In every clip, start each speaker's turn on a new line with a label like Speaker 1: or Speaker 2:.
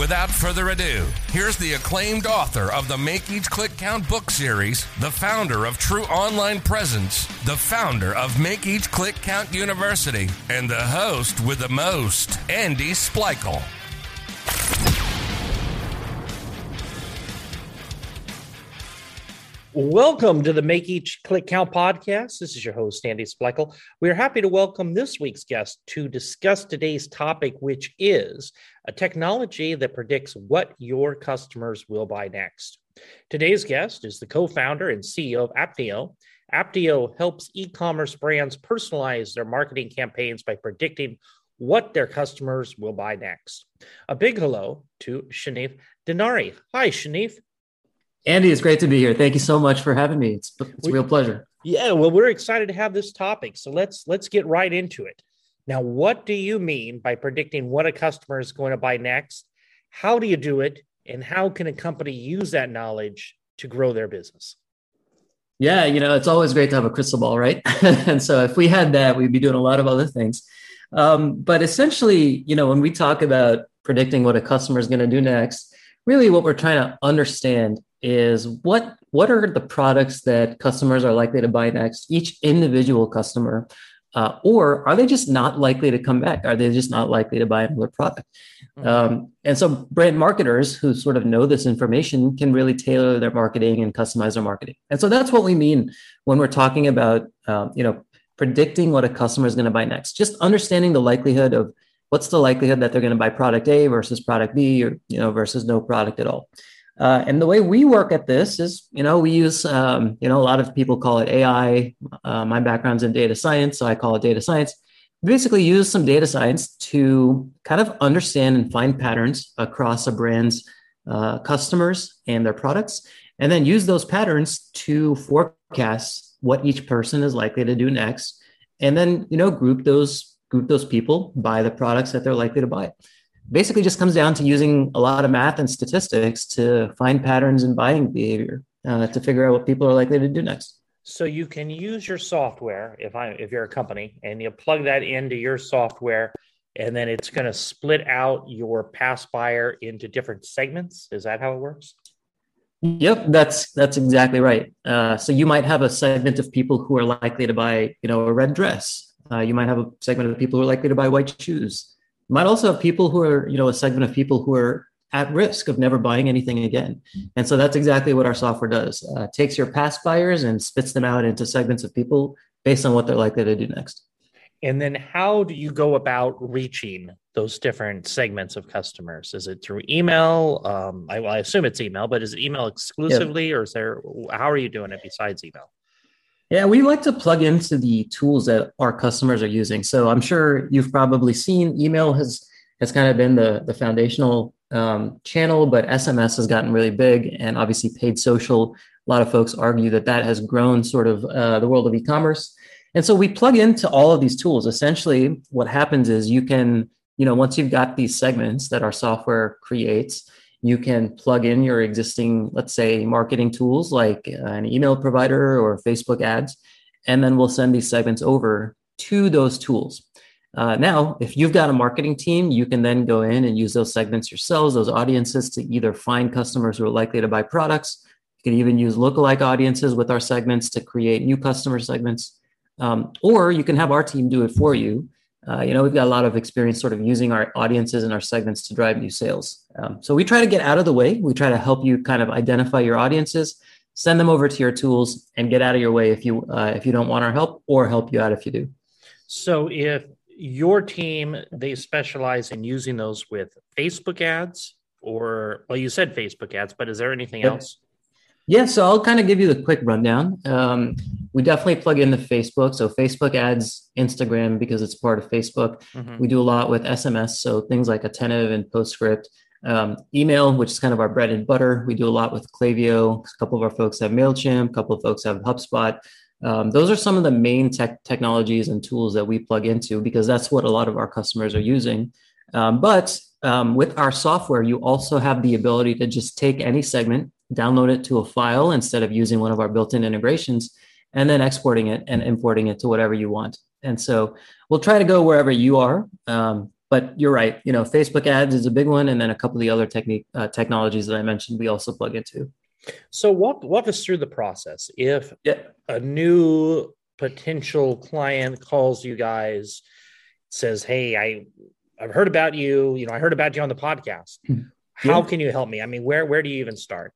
Speaker 1: Without further ado, here's the acclaimed author of the Make Each Click Count book series, the founder of True Online Presence, the founder of Make Each Click Count University, and the host with the most, Andy Splichal.
Speaker 2: Welcome to the Make Each Click Count podcast. This is your host, Andy Splichal. We are happy to welcome this week's guest to discuss today's topic, which is a technology that predicts what your customers will buy next. Today's guest is the co founder and CEO of Apteo. Apteo helps e commerce brands personalize their marketing campaigns by predicting what their customers will buy next. A big hello to Shanif Dhanani. Hi, Shanif.
Speaker 3: Andy, it's great to be here. Thank you so much for having me. It's, it's a real pleasure.
Speaker 2: Yeah, well, we're excited to have this topic. So let's let's get right into it. Now, what do you mean by predicting what a customer is going to buy next? How do you do it? And how can a company use that knowledge to grow their business?
Speaker 3: Yeah, you know, it's always great to have a crystal ball, right? and so if we had that, we'd be doing a lot of other things. Um, but essentially, you know, when we talk about predicting what a customer is going to do next, really what we're trying to understand is what what are the products that customers are likely to buy next each individual customer uh, or are they just not likely to come back? Are they just not likely to buy another product? Mm-hmm. um, and so brand marketers who sort of know this information can really tailor their marketing and customize their marketing. And so that's what we mean when we're talking about um, you know predicting what a customer is going to buy next. Just understanding the likelihood of what's the likelihood that they're going to buy product a versus product b or you know versus no product at all uh, and the way we work at this is, you know, we use, um, you know, a lot of people call it AI. Uh, my background's in data science, so I call it data science. We basically use some data science to kind of understand and find patterns across a brand's uh, customers and their products, and then use those patterns to forecast what each person is likely to do next, and then, you know, group those group those people by the products that they're likely to buy basically just comes down to using a lot of math and statistics to find patterns in buying behavior uh, to figure out what people are likely to do next.
Speaker 2: So you can use your software if I if you're a company and you plug that into your software and then it's going to split out your past buyer into different segments. Is that how it works?
Speaker 3: Yep, that's that's exactly right. Uh, so you might have a segment of people who are likely to buy, you know, a red dress. Uh, you might have a segment of people who are likely to buy white shoes might also have people who are, you know, a segment of people who are at risk of never buying anything again. And so that's exactly what our software does. Uh, takes your past buyers and spits them out into segments of people based on what they're likely to do next.
Speaker 2: And then how do you go about reaching those different segments of customers? Is it through email? Um, I, well, I assume it's email, but is it email exclusively or is there, how are you doing it besides email?
Speaker 3: Yeah, we like to plug into the tools that our customers are using. So I'm sure you've probably seen email has has kind of been the the foundational um, channel, but SMS has gotten really big, and obviously paid social. A lot of folks argue that that has grown sort of uh, the world of e-commerce, and so we plug into all of these tools. Essentially, what happens is you can, you know, once you've got these segments that our software creates, you can plug in your existing, let's say, marketing tools like an email provider or Facebook ads, and then we'll send these segments over to those tools. Uh, now, if you've got a marketing team, you can then go in and use those segments yourselves, those audiences to either find customers who are likely to buy products. You can even use lookalike audiences with our segments to create new customer segments. Um, or you can have our team do it for you uh, you know, we've got a lot of experience sort of using our audiences and our segments to drive new sales. Um, so we try to get out of the way. We try to help you kind of identify your audiences, send them over to your tools, and get out of your way if you uh, if you don't want our help, or help you out if you do.
Speaker 2: So if your team they specialize in using those with Facebook ads, or well, you said Facebook ads, but is there anything yep. else?
Speaker 3: Yeah, so I'll kind of give you the quick rundown. Um, we definitely plug into Facebook. So Facebook ads, Instagram because it's part of Facebook. Mm-hmm. We do a lot with SMS, so things like Attentive and Postscript. Um, email, which is kind of our bread and butter. We do a lot with Klaviyo. A couple of our folks have MailChimp, a couple of folks have HubSpot. Um, those are some of the main tech technologies and tools that we plug into because that's what a lot of our customers are using. Um, but um, with our software, you also have the ability to just take any segment, download it to a file instead of using one of our built in integrations, and then exporting it and importing it to whatever you want. And so we'll try to go wherever you are. Um, but you're right. You know, Facebook ads is a big one, and then a couple of the other technique uh, technologies that I mentioned we also plug into.
Speaker 2: So walk walk us through the process. If yeah. a new potential client calls you guys, says, "Hey, I I've heard about you. You know, I heard about you on the podcast. Hmm. How yeah. can you help me? I mean, where where do you even start?"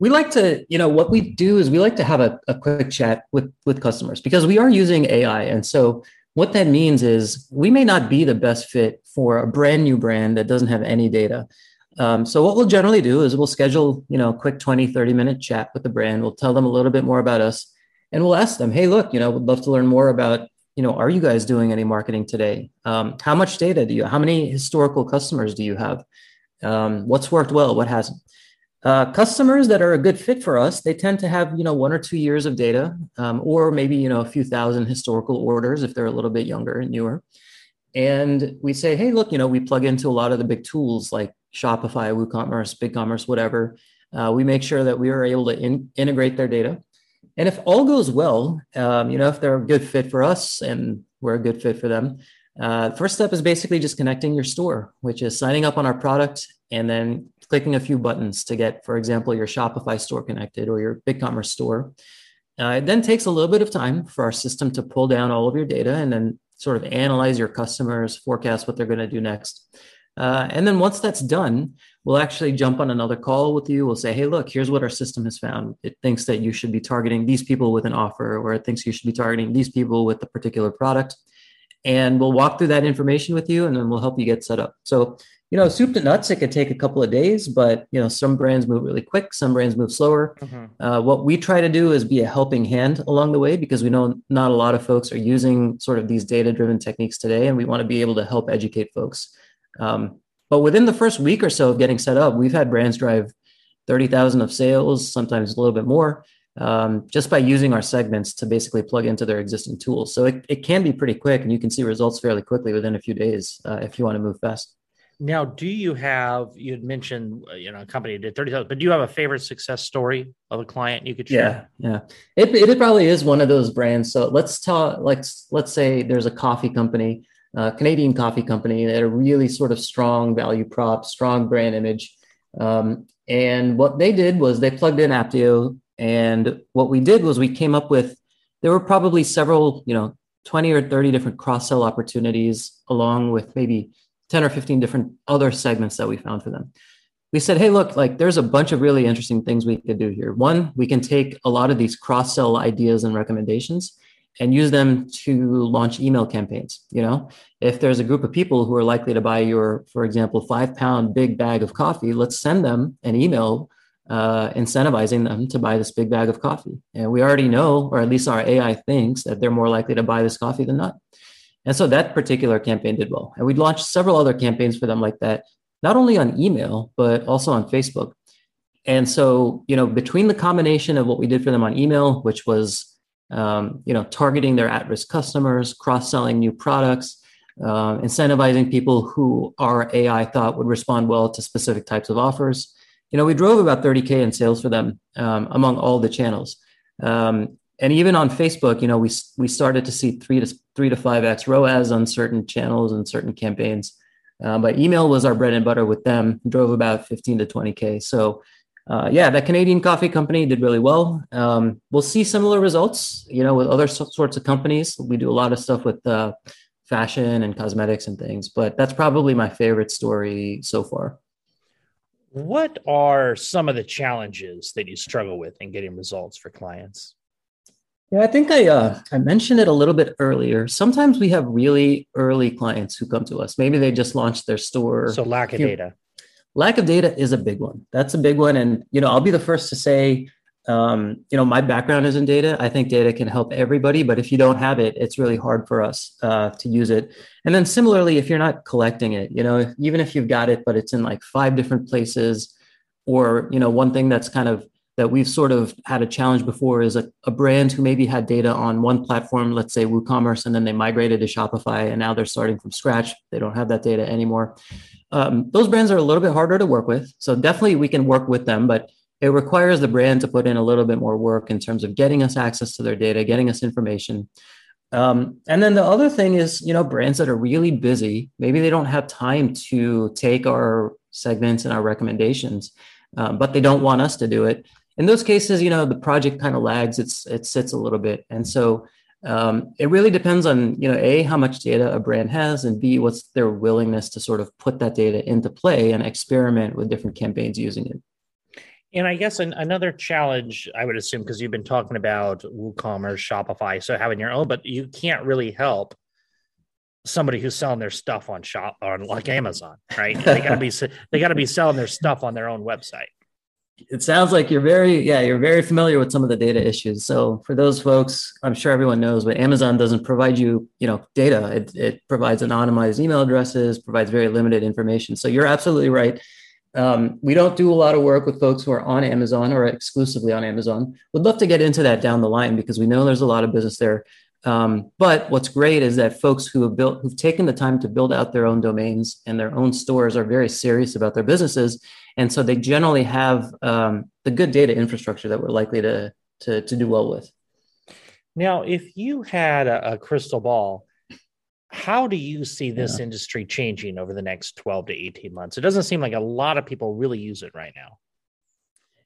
Speaker 3: We like to you know what we do is we like to have a, a quick chat with with customers because we are using ai and so what that means is we may not be the best fit for a brand new brand that doesn't have any data. Um, so what we'll generally do is we'll schedule you know a quick 20 30 minute chat with the brand. We'll tell them a little bit more about us and we'll ask them hey look you know would love to learn more about you know are you guys doing any marketing today? Um, how much data do you how many historical customers do you have? Um, what's worked well? What hasn't uh, customers that are a good fit for us, they tend to have you know one or two years of data, um, or maybe you know a few thousand historical orders if they're a little bit younger and newer. And we say, hey, look, you know, we plug into a lot of the big tools like Shopify, WooCommerce, BigCommerce, whatever. Uh, we make sure that we are able to in- integrate their data. And if all goes well, um, you know, if they're a good fit for us and we're a good fit for them, uh, first step is basically just connecting your store, which is signing up on our product and then clicking a few buttons to get, for example, your Shopify store connected or your BigCommerce store. Uh, it then takes a little bit of time for our system to pull down all of your data and then sort of analyze your customers, forecast what they're going to do next. Uh, and then once that's done, we'll actually jump on another call with you. We'll say, hey, look, here's what our system has found. It thinks that you should be targeting these people with an offer, or it thinks you should be targeting these people with a particular product. And we'll walk through that information with you and then we'll help you get set up. So you know, soup to nuts, it could take a couple of days, but you know, some brands move really quick, some brands move slower. Mm-hmm. Uh, what we try to do is be a helping hand along the way because we know not a lot of folks are using sort of these data-driven techniques today, and we want to be able to help educate folks. Um, but within the first week or so of getting set up, we've had brands drive thirty thousand of sales, sometimes a little bit more, um, just by using our segments to basically plug into their existing tools. So it, it can be pretty quick, and you can see results fairly quickly within a few days uh, if you want to move fast.
Speaker 2: Now, do you have you had mentioned uh, you know a company did thirty thousand, but do you have a favorite success story of a client you could
Speaker 3: share? Yeah, yeah, it, it probably is one of those brands. So let's talk like let's say there's a coffee company, a Canadian coffee company that a really sort of strong value prop, strong brand image, um, and what they did was they plugged in Apteo, and what we did was we came up with there were probably several you know twenty or thirty different cross sell opportunities along with maybe 10 or 15 different other segments that we found for them. We said, hey, look, like there's a bunch of really interesting things we could do here. One, we can take a lot of these cross sell ideas and recommendations and use them to launch email campaigns. You know, if there's a group of people who are likely to buy your, for example, five pound big bag of coffee, let's send them an email uh, incentivizing them to buy this big bag of coffee. And we already know, or at least our AI thinks, that they're more likely to buy this coffee than not. And so that particular campaign did well. And we launched several other campaigns for them like that, not only on email, but also on Facebook. And so, you know, between the combination of what we did for them on email, which was, um, you know, targeting their at risk customers, cross selling new products, uh, incentivizing people who our AI thought would respond well to specific types of offers. You know, we drove about 30K in sales for them um, among all the channels. Um, and even on Facebook, you know, we we started to see three to three to five x ROAS on certain channels and certain campaigns. Uh, but email was our bread and butter with them. Drove about 15 to 20k. So uh, yeah, that Canadian coffee company did really well. Um, we'll see similar results, you know, with other so- sorts of companies. We do a lot of stuff with uh, fashion and cosmetics and things, but that's probably my favorite story so far.
Speaker 2: What are some of the challenges that you struggle with in getting results for clients?
Speaker 3: Yeah, I think I uh, I mentioned it a little bit earlier. Sometimes we have really early clients who come to us. Maybe they just launched their store.
Speaker 2: So lack of data.
Speaker 3: Lack of data is a big one. That's a big one, and you know I'll be the first to say um, you know, my background is in data. I think data can help everybody, but if you don't have it, it's really hard for us uh, to use it. And then similarly, if you're not collecting it, you know, even if you've got it, but it's in like five different places, or you know, one thing that's kind of that we've sort of had a challenge before is a, a brand who maybe had data on one platform, let's say WooCommerce, and then they migrated to Shopify, and now they're starting from scratch. They don't have that data anymore. Um, those brands are a little bit harder to work with. So definitely we can work with them, but it requires the brand to put in a little bit more work in terms of getting us access to their data, getting us information. Um, and then the other thing is, you know, brands that are really busy, maybe they don't have time to take our segments and our recommendations, um, but they don't want us to do it. In those cases, you know, the project kind of lags. It's it sits a little bit, and so um, it really depends on you know a how much data a brand has, and b what's their willingness to sort of put that data into play and experiment with different campaigns using it.
Speaker 2: And I guess an, another challenge, I would assume, because you've been talking about WooCommerce, Shopify, so having your own, but you can't really help somebody who's selling their stuff on shop on like Amazon, right? they gotta be they gotta be selling their stuff on their own website.
Speaker 3: It sounds like you're very, yeah, you're very familiar with some of the data issues. So for those folks, I'm sure everyone knows, but Amazon doesn't provide you, you know, data. It, it provides anonymized email addresses, provides very limited information. So you're absolutely right um, we don't do a lot of work with folks who are on Amazon or exclusively on Amazon. Would love to get into that down the line because we know there's a lot of business there. Um, but what's great is that folks who have built, who've taken the time to build out their own domains and their own stores are very serious about their businesses, and so they generally have um, the good data infrastructure that we're likely to to, to do well with.
Speaker 2: Now, if you had a, a crystal ball how do you see this yeah. industry changing over the next 12 to 18 months? It doesn't seem like a lot of people really use it right now.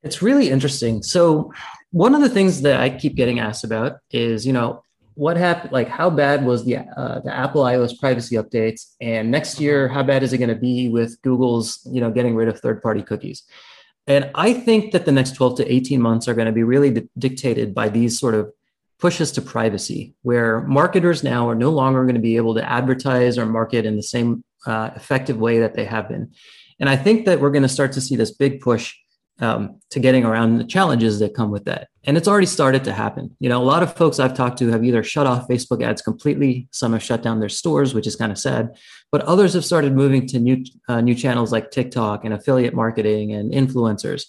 Speaker 3: It's really interesting. So, one of the things that I keep getting asked about is, you know, what happened? Like, how bad was the uh, the Apple iOS privacy updates? And next year, how bad is it going to be with Google's, you know, getting rid of third party cookies? And I think that the next 12 to 18 months are going to be really di- dictated by these sort of pushes to privacy, where marketers now are no longer going to be able to advertise or market in the same uh, effective way that they have been. And I think that we're going to start to see this big push um, to getting around the challenges that come with that. And it's already started to happen. You know, a lot of folks I've talked to have either shut off Facebook ads completely, some have shut down their stores, which is kind of sad, but others have started moving to new uh, new channels like TikTok and affiliate marketing and influencers.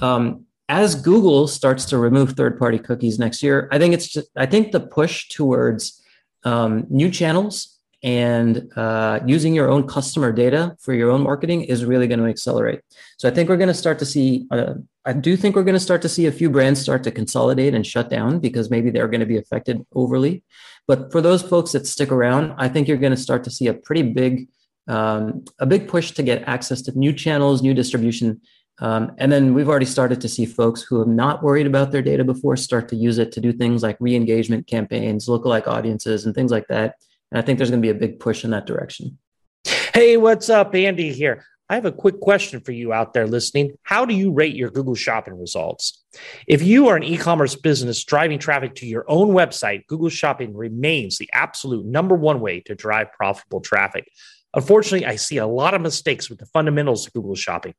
Speaker 3: Um, as Google starts to remove third-party cookies next year, I think it's just I think the push towards um, new channels and uh, using your own customer data for your own marketing is really going to accelerate. So I think we're going to start to see. Uh, I do think we're going to start to see a few brands start to consolidate and shut down because maybe they're going to be affected overly. But for those folks that stick around, I think you're going to start to see a pretty big um, a big push to get access to new channels, new distribution um, and then we've already started to see folks who have not worried about their data before start to use it to do things like re engagement campaigns, lookalike audiences, and things like that. And I think there's going to be a big push in that direction.
Speaker 2: Hey, what's up? Andy here. I have a quick question for you out there listening. How do you rate your Google Shopping results? If you are an e commerce business driving traffic to your own website, Google Shopping remains the absolute number one way to drive profitable traffic. Unfortunately, I see a lot of mistakes with the fundamentals of Google Shopping.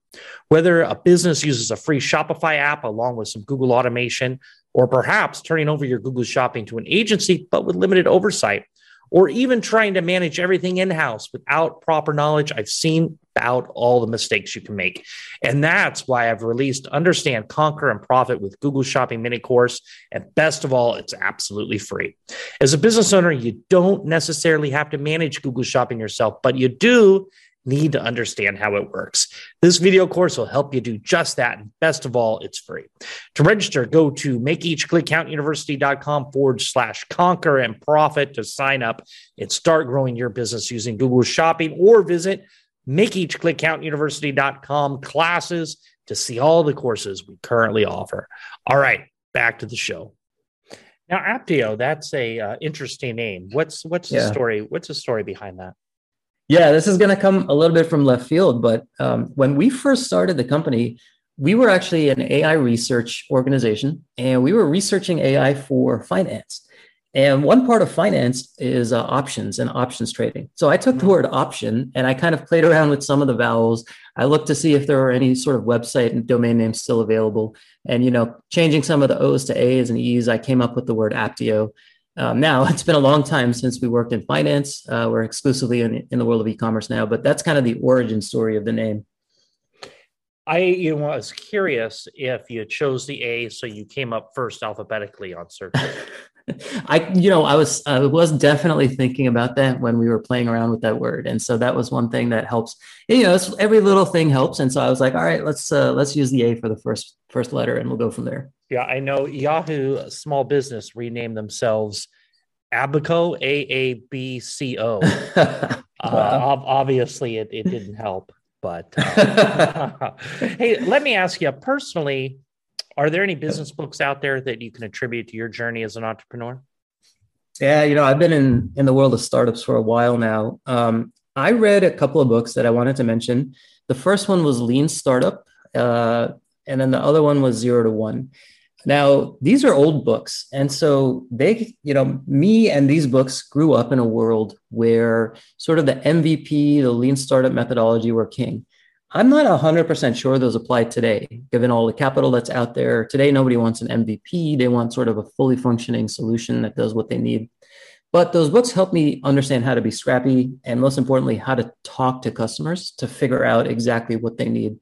Speaker 2: Whether a business uses a free Shopify app along with some Google automation, or perhaps turning over your Google Shopping to an agency, but with limited oversight, or even trying to manage everything in house without proper knowledge, I've seen about all the mistakes you can make. And that's why I've released Understand, Conquer, and Profit with Google Shopping Mini Course. And best of all, it's absolutely free. As a business owner, you don't necessarily have to manage Google Shopping yourself, but you do need to understand how it works. This video course will help you do just that. And best of all, it's free. To register, go to makeeachclickcountuniversity.com forward slash conquer and profit to sign up and start growing your business using Google Shopping or visit makeeachclickcountuniversity.com classes to see all the courses we currently offer. All right, back to the show. Now, Apteo, that's a uh, interesting name. What's what's yeah. the story? What's the story behind that?
Speaker 3: Yeah, this is going to come a little bit from left field, but um, when we first started the company, we were actually an AI research organization, and we were researching AI for finance. And one part of finance is uh, options and options trading. So I took the mm-hmm. word option and I kind of played around with some of the vowels. I looked to see if there were any sort of website and domain names still available. And, you know, changing some of the O's to A's and E's, I came up with the word Apteo. Um, now, it's been a long time since we worked in finance. Uh, we're exclusively in, in the world of e-commerce now, but that's kind of the origin story of the name.
Speaker 2: I you know, was curious if you chose the A, so you came up first alphabetically on search.
Speaker 3: I, you know, I was I was definitely thinking about that when we were playing around with that word, and so that was one thing that helps. You know, every little thing helps, and so I was like, all right, let's uh, let's use the A for the first first letter, and we'll go from there.
Speaker 2: Yeah, I know Yahoo Small Business renamed themselves Aabaco A A B C O. Uh, obviously, it, it didn't help. But uh, hey, let me ask you personally are there any business books out there that you can attribute to your journey as an entrepreneur?
Speaker 3: Yeah, you know, I've been in in the world of startups for a while now. Um, I read a couple of books that I wanted to mention. The first one was Lean Startup, uh, and then the other one was Zero to One. Now, these are old books. And so they, you know, me and these books grew up in a world where sort of the MVP, the lean startup methodology were king. I'm not 100% sure those apply today, given all the capital that's out there. Today, nobody wants an MVP. They want sort of a fully functioning solution that does what they need. But those books help me understand how to be scrappy and, most importantly, how to talk to customers to figure out exactly what they need.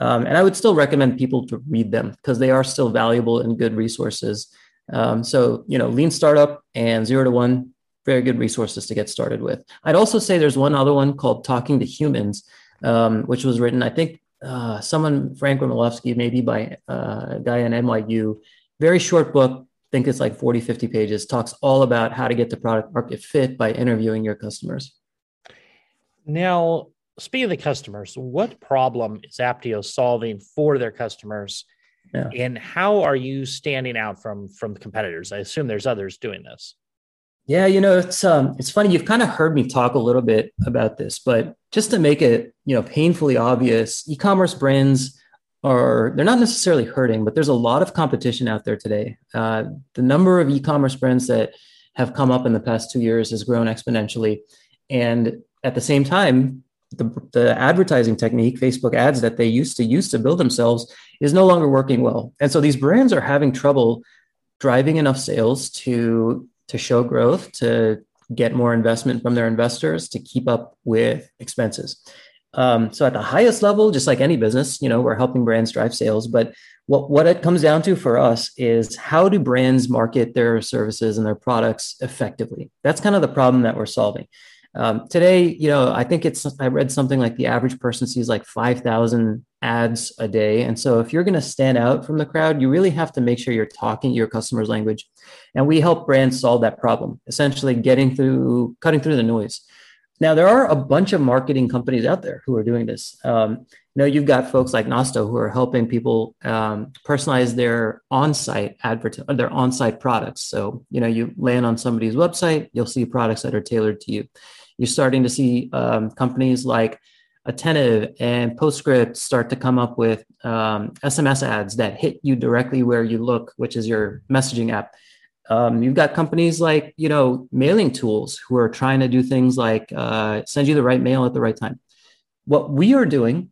Speaker 3: Um, and I would still recommend people to read them because they are still valuable and good resources. Um, so, you know, Lean Startup and Zero to One, very good resources to get started with. I'd also say there's one other one called Talking to Humans, um, which was written, I think, uh, someone, Frank Rimalovski, maybe by uh, a guy in NYU. Very short book, I think it's like 40, 50 pages, talks all about how to get the product market fit by interviewing your customers.
Speaker 2: Now, speaking of the customers, what problem is Apteo solving for their customers? Yeah. And how are you standing out from from competitors? I assume there's others doing this.
Speaker 3: Yeah, you know, it's um it's funny you've kind of heard me talk a little bit about this, but just to make it, you know, painfully obvious, e-commerce brands are they're not necessarily hurting, but there's a lot of competition out there today. Uh, the number of e-commerce brands that have come up in the past two years has grown exponentially, and at the same time, the, the advertising technique, Facebook ads that they used to use to build themselves is no longer working well. And so these brands are having trouble driving enough sales to to show growth, to get more investment from their investors, to keep up with expenses. Um, so at the highest level, just like any business, you know, we're helping brands drive sales. But what, what it comes down to for us is how do brands market their services and their products effectively? That's kind of the problem that we're solving. Um, today, you know, I think it's, I read something like the average person sees like 5,000 ads a day. And so if you're going to stand out from the crowd, you really have to make sure you're talking your customer's language. And we help brands solve that problem, essentially getting through, cutting through the noise. Now, there are a bunch of marketing companies out there who are doing this. Um, you know, you've got folks like Nosto who are helping people um, personalize their on-site advert, their on-site products. So, you know, you land on somebody's website, you'll see products that are tailored to you. You're starting to see um, companies like Attentive and Postscript start to come up with um, SMS ads that hit you directly where you look, which is your messaging app. Um, you've got companies like you know mailing tools who are trying to do things like uh, send you the right mail at the right time. What we are doing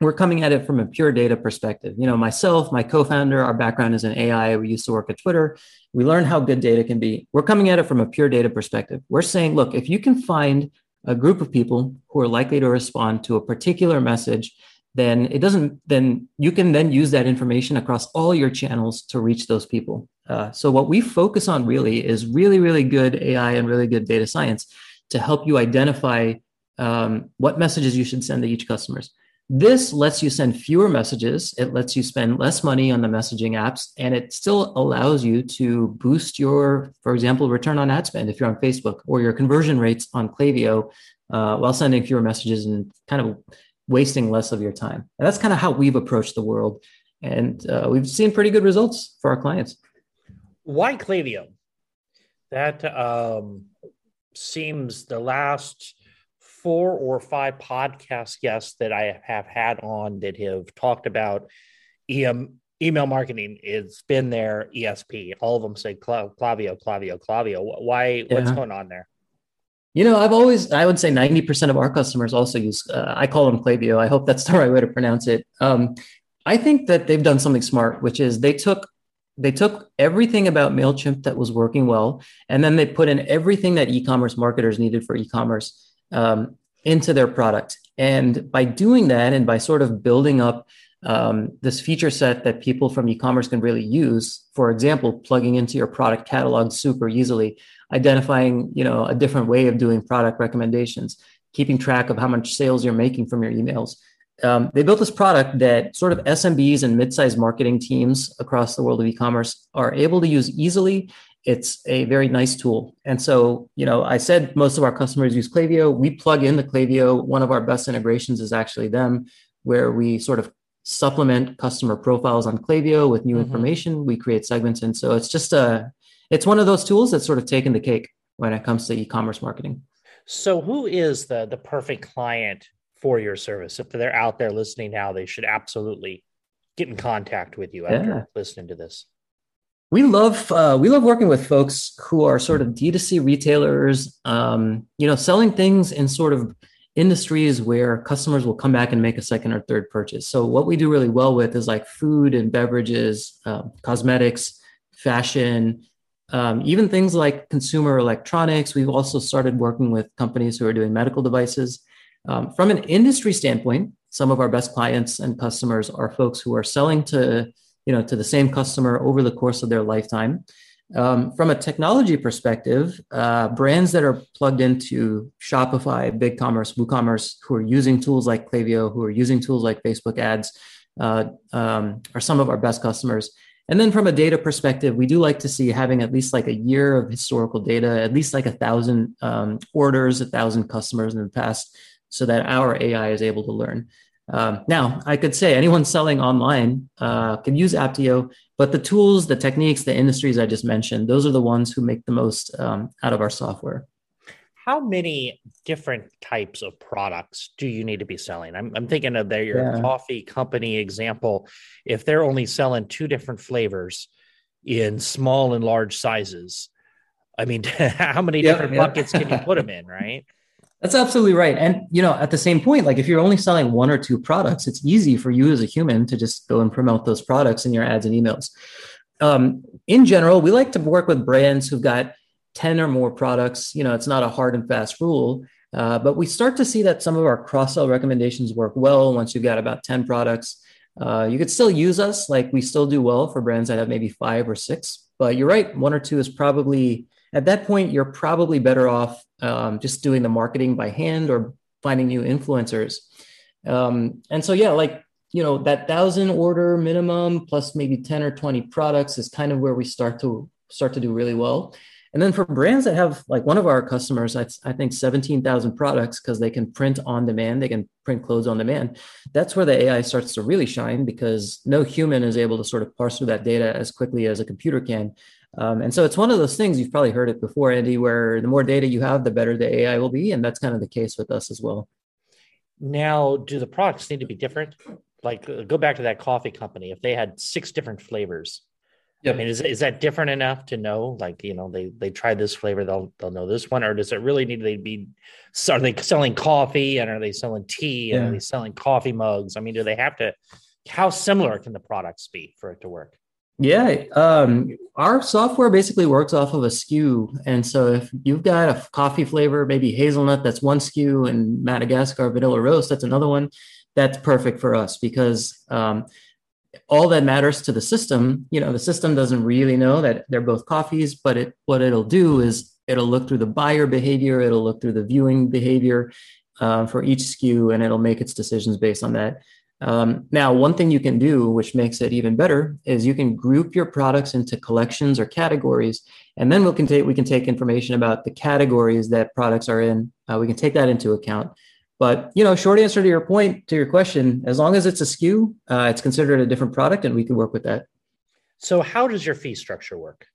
Speaker 3: we're coming at it from a pure data perspective. You know, myself, my co-founder, our background is in AI. We used to work at Twitter. We learned how good data can be. We're coming at it from a pure data perspective. We're saying, look, if you can find a group of people who are likely to respond to a particular message, then it doesn't. Then you can then use that information across all your channels to reach those people. Uh, so what we focus on really is really, really good AI and really good data science to help you identify um, what messages you should send to each customers this lets you send fewer messages. It lets you spend less money on the messaging apps, and it still allows you to boost your, for example, return on ad spend if you're on Facebook or your conversion rates on Klaviyo uh, while sending fewer messages and kind of wasting less of your time. And that's kind of how we've approached the world. And uh, we've seen pretty good results for our clients.
Speaker 2: Why Klaviyo? That um, seems the last four or five podcast guests that I have had on that have talked about EM, email marketing. It's been there esp all of them say Klaviyo, Klaviyo, Klaviyo. why yeah. what's going on there?
Speaker 3: You know i've always i would say 90% of our customers also use uh, i call them Klaviyo i hope that's the right way to pronounce it. Um, i think that they've done something smart which is they took they took everything about mailchimp that was working well and then they put in everything that e-commerce marketers needed for e-commerce um, into their product. And by doing that and by sort of building up um, this feature set that people from e-commerce can really use for example plugging into your product catalog super easily identifying you know a different way of doing product recommendations keeping track of how much sales you're making from your emails. Um, they built this product that sort of smbs and mid-sized marketing teams across the world of e-commerce are able to use easily it's a very nice tool and so you know i said most of our customers use Klaviyo we plug in the Klaviyo one of our best integrations is actually them where we sort of supplement customer profiles on Klaviyo with new mm-hmm. information. We create segments. And so it's just a, it's one of those tools that's sort of taken the cake when it comes to e-commerce marketing.
Speaker 2: So who is the, the perfect client for your service? If they're out there listening now, they should absolutely get in contact with you after yeah. listening to this.
Speaker 3: We love uh, we love working with folks who are sort of D2C retailers, um, you know, selling things in sort of industries where customers will come back and make a second or third purchase. So what we do really well with is like food and beverages, um, cosmetics, fashion, um, even things like consumer electronics. We've also started working with companies who are doing medical devices. Um, from an industry standpoint, some of our best clients and customers are folks who are selling to you know to the same customer over the course of their lifetime um, from a technology perspective, uh, brands that are plugged into Shopify, BigCommerce, WooCommerce, who are using tools like Klaviyo, who are using tools like Facebook ads, uh, um, are some of our best customers. And then from a data perspective, we do like to see having at least like a year of historical data, at least like a thousand um, orders, a thousand customers in the past, so that our AI is able to learn. Um, now, I could say anyone selling online uh, can use Apteo, but the tools, the techniques, the industries I just mentioned, those are the ones who make the most um, out of our software.
Speaker 2: How many different types of products do you need to be selling? I'm, I'm thinking of their your yeah. coffee company example. If they're only selling two different flavors in small and large sizes, I mean, how many yep, different yep. buckets can you put them in, right?
Speaker 3: That's absolutely right. And you know, at the same point, like if you're only selling one or two products, it's easy for you as a human to just go and promote those products in your ads and emails. Um, in general, we like to work with brands who've got 10 or more products. You know, it's not a hard and fast rule, uh, but we start to see that some of our cross sell recommendations work well once you've got about 10 products. Uh, you could still use us, like we still do well for brands that have maybe five or six, but you're right, one or two is probably at that point, you're probably better off um, just doing the marketing by hand or finding new influencers. Um, and so, yeah, like, you know, that thousand order minimum plus maybe 10 or 20 products is kind of where we start to start to do really well. And then for brands that have like one of our customers, I, I think 17,000 products because they can print on demand, they can print clothes on demand. That's where the AI starts to really shine because no human is able to sort of parse through that data as quickly as a computer can. Um, and so it's one of those things you've probably heard it before, Andy, where the more data you have, the better the AI will be. And that's kind of the case with us as well.
Speaker 2: Now, do the products need to be different? Like, uh, go back to that coffee company. If they had six different flavors, yep. I mean, is, is that different enough to know? Like, you know, they they try this flavor, they'll they'll know this one, or does it really need to be? Are they selling coffee and are they selling tea and yeah. are they selling coffee mugs? I mean, do they have to? How similar can the products be for it to work?
Speaker 3: Yeah, um, our software basically works off of a SKU, and so if you've got a coffee flavor, maybe hazelnut, that's one SKU, and Madagascar vanilla roast, that's another one. That's perfect for us because um, all that matters to the system, you know, the system doesn't really know that they're both coffees, but it what it'll do is it'll look through the buyer behavior, it'll look through the viewing behavior uh, for each SKU, and it'll make its decisions based on that. Um, now, one thing you can do, which makes it even better, is you can group your products into collections or categories, and then we can take we can take information about the categories that products are in. Uh, we can take that into account. But you know, short answer to your point to your question, as long as it's a SKU, uh, it's considered a different product, and we can work with that.
Speaker 2: So, how does your fee structure work?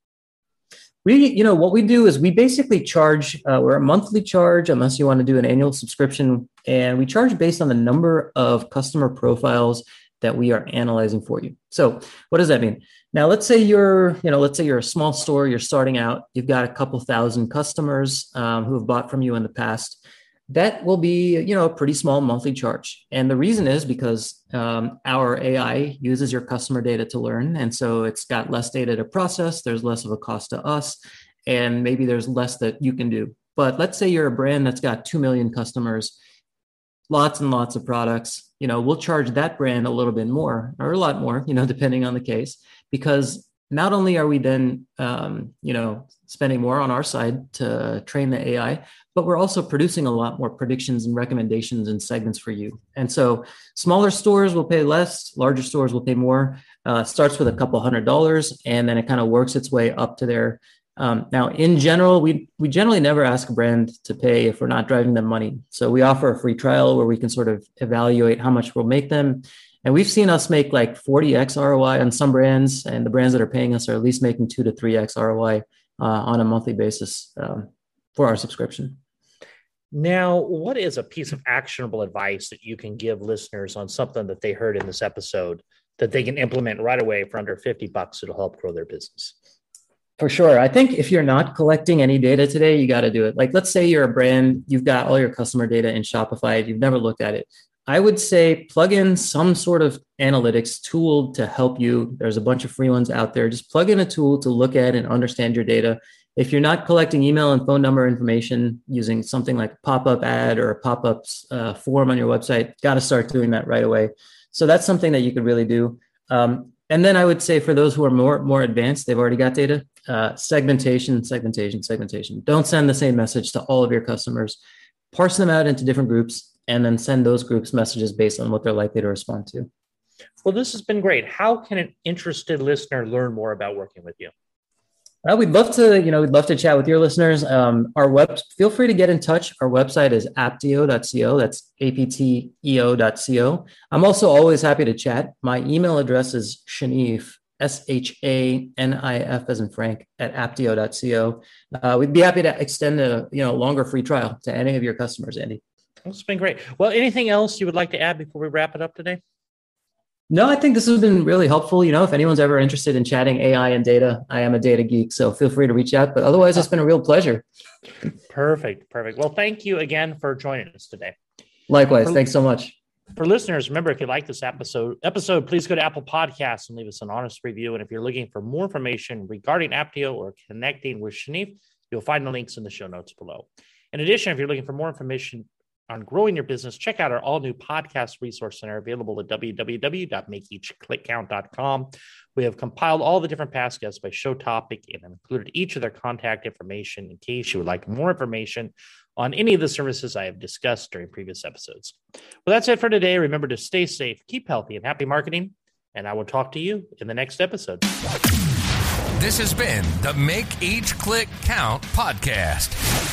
Speaker 3: We you know what we do is we basically charge uh, we're a monthly charge unless you want to do an annual subscription and we charge based on the number of customer profiles that we are analyzing for you. So what does that mean? Now, let's say you're, you know, let's say you're a small store, you're starting out, you've got a couple thousand customers um, who have bought from you in the past. That will be, you know, a pretty small monthly charge. And the reason is because um, our AI uses your customer data to learn. And so it's got less data to process. There's less of a cost to us. And maybe there's less that you can do. But let's say you're a brand that's got 2 million customers lots and lots of products, you know, we'll charge that brand a little bit more or a lot more, you know, depending on the case, because not only are we then, um, you know, spending more on our side to train the AI, but we're also producing a lot more predictions and recommendations and segments for you. And so smaller stores will pay less, larger stores will pay more. Uh, starts with a couple hundred dollars, and then it kind of works its way up to their um, now, in general, we we generally never ask a brand to pay if we're not driving them money. So we offer a free trial where we can sort of evaluate how much we'll make them. And we've seen us make like 40x ROI on some brands, and the brands that are paying us are at least making two to three x ROI uh, on a monthly basis um, for our subscription.
Speaker 2: Now, what is a piece of actionable advice that you can give listeners on something that they heard in this episode that they can implement right away for under 50 bucks? It'll help grow their business.
Speaker 3: For sure. I think if you're not collecting any data today, you got to do it. Like, let's say you're a brand, you've got all your customer data in Shopify, you've never looked at it. I would say plug in some sort of analytics tool to help you. There's a bunch of free ones out there. Just plug in a tool to look at and understand your data. If you're not collecting email and phone number information using something like a pop up ad or a pop up uh, form on your website, got to start doing that right away. So that's something that you could really do. Um, and then I would say for those who are more more advanced, they've already got data. Uh, segmentation, segmentation, segmentation. Don't send the same message to all of your customers. Parse them out into different groups, and then send those groups messages based on what they're likely to respond to.
Speaker 2: Well, this has been great. How can an interested listener learn more about working with you?
Speaker 3: Well, we'd love to, you know, we'd love to chat with your listeners. Um, our web, feel free to get in touch. Our website is apteo.co. That's A-P-T-E-O.co. I'm also always happy to chat. My email address is Shanif, S-H-A-N-I-F as in Frank at apteo.co. Uh, we'd be happy to extend a, you know, longer free trial to any of your customers, Andy.
Speaker 2: It's been great. Well, anything else you would like to add before we wrap it up today?
Speaker 3: No, I think this has been really helpful. You know, if anyone's ever interested in chatting AI and data, I am a data geek, so feel free to reach out. But otherwise, it's been a real pleasure.
Speaker 2: Perfect. Perfect. Well, thank you again for joining us today.
Speaker 3: Likewise. For, thanks so much.
Speaker 2: For listeners, remember if you like this episode, episode, please go to Apple Podcasts and leave us an honest review. And if you're looking for more information regarding Apteo or connecting with Shanif, you'll find the links in the show notes below. In addition, if you're looking for more information on growing your business, check out our all new podcast resource center available at www.makeeachclickcount.com. We have compiled all the different past guests by show topic and included each of their contact information in case you would like more information on any of the services I have discussed during previous episodes. Well, that's it for today. Remember to stay safe, keep healthy, and happy marketing. And I will talk to you in the next episode.
Speaker 1: This has been the Make Each Click Count podcast.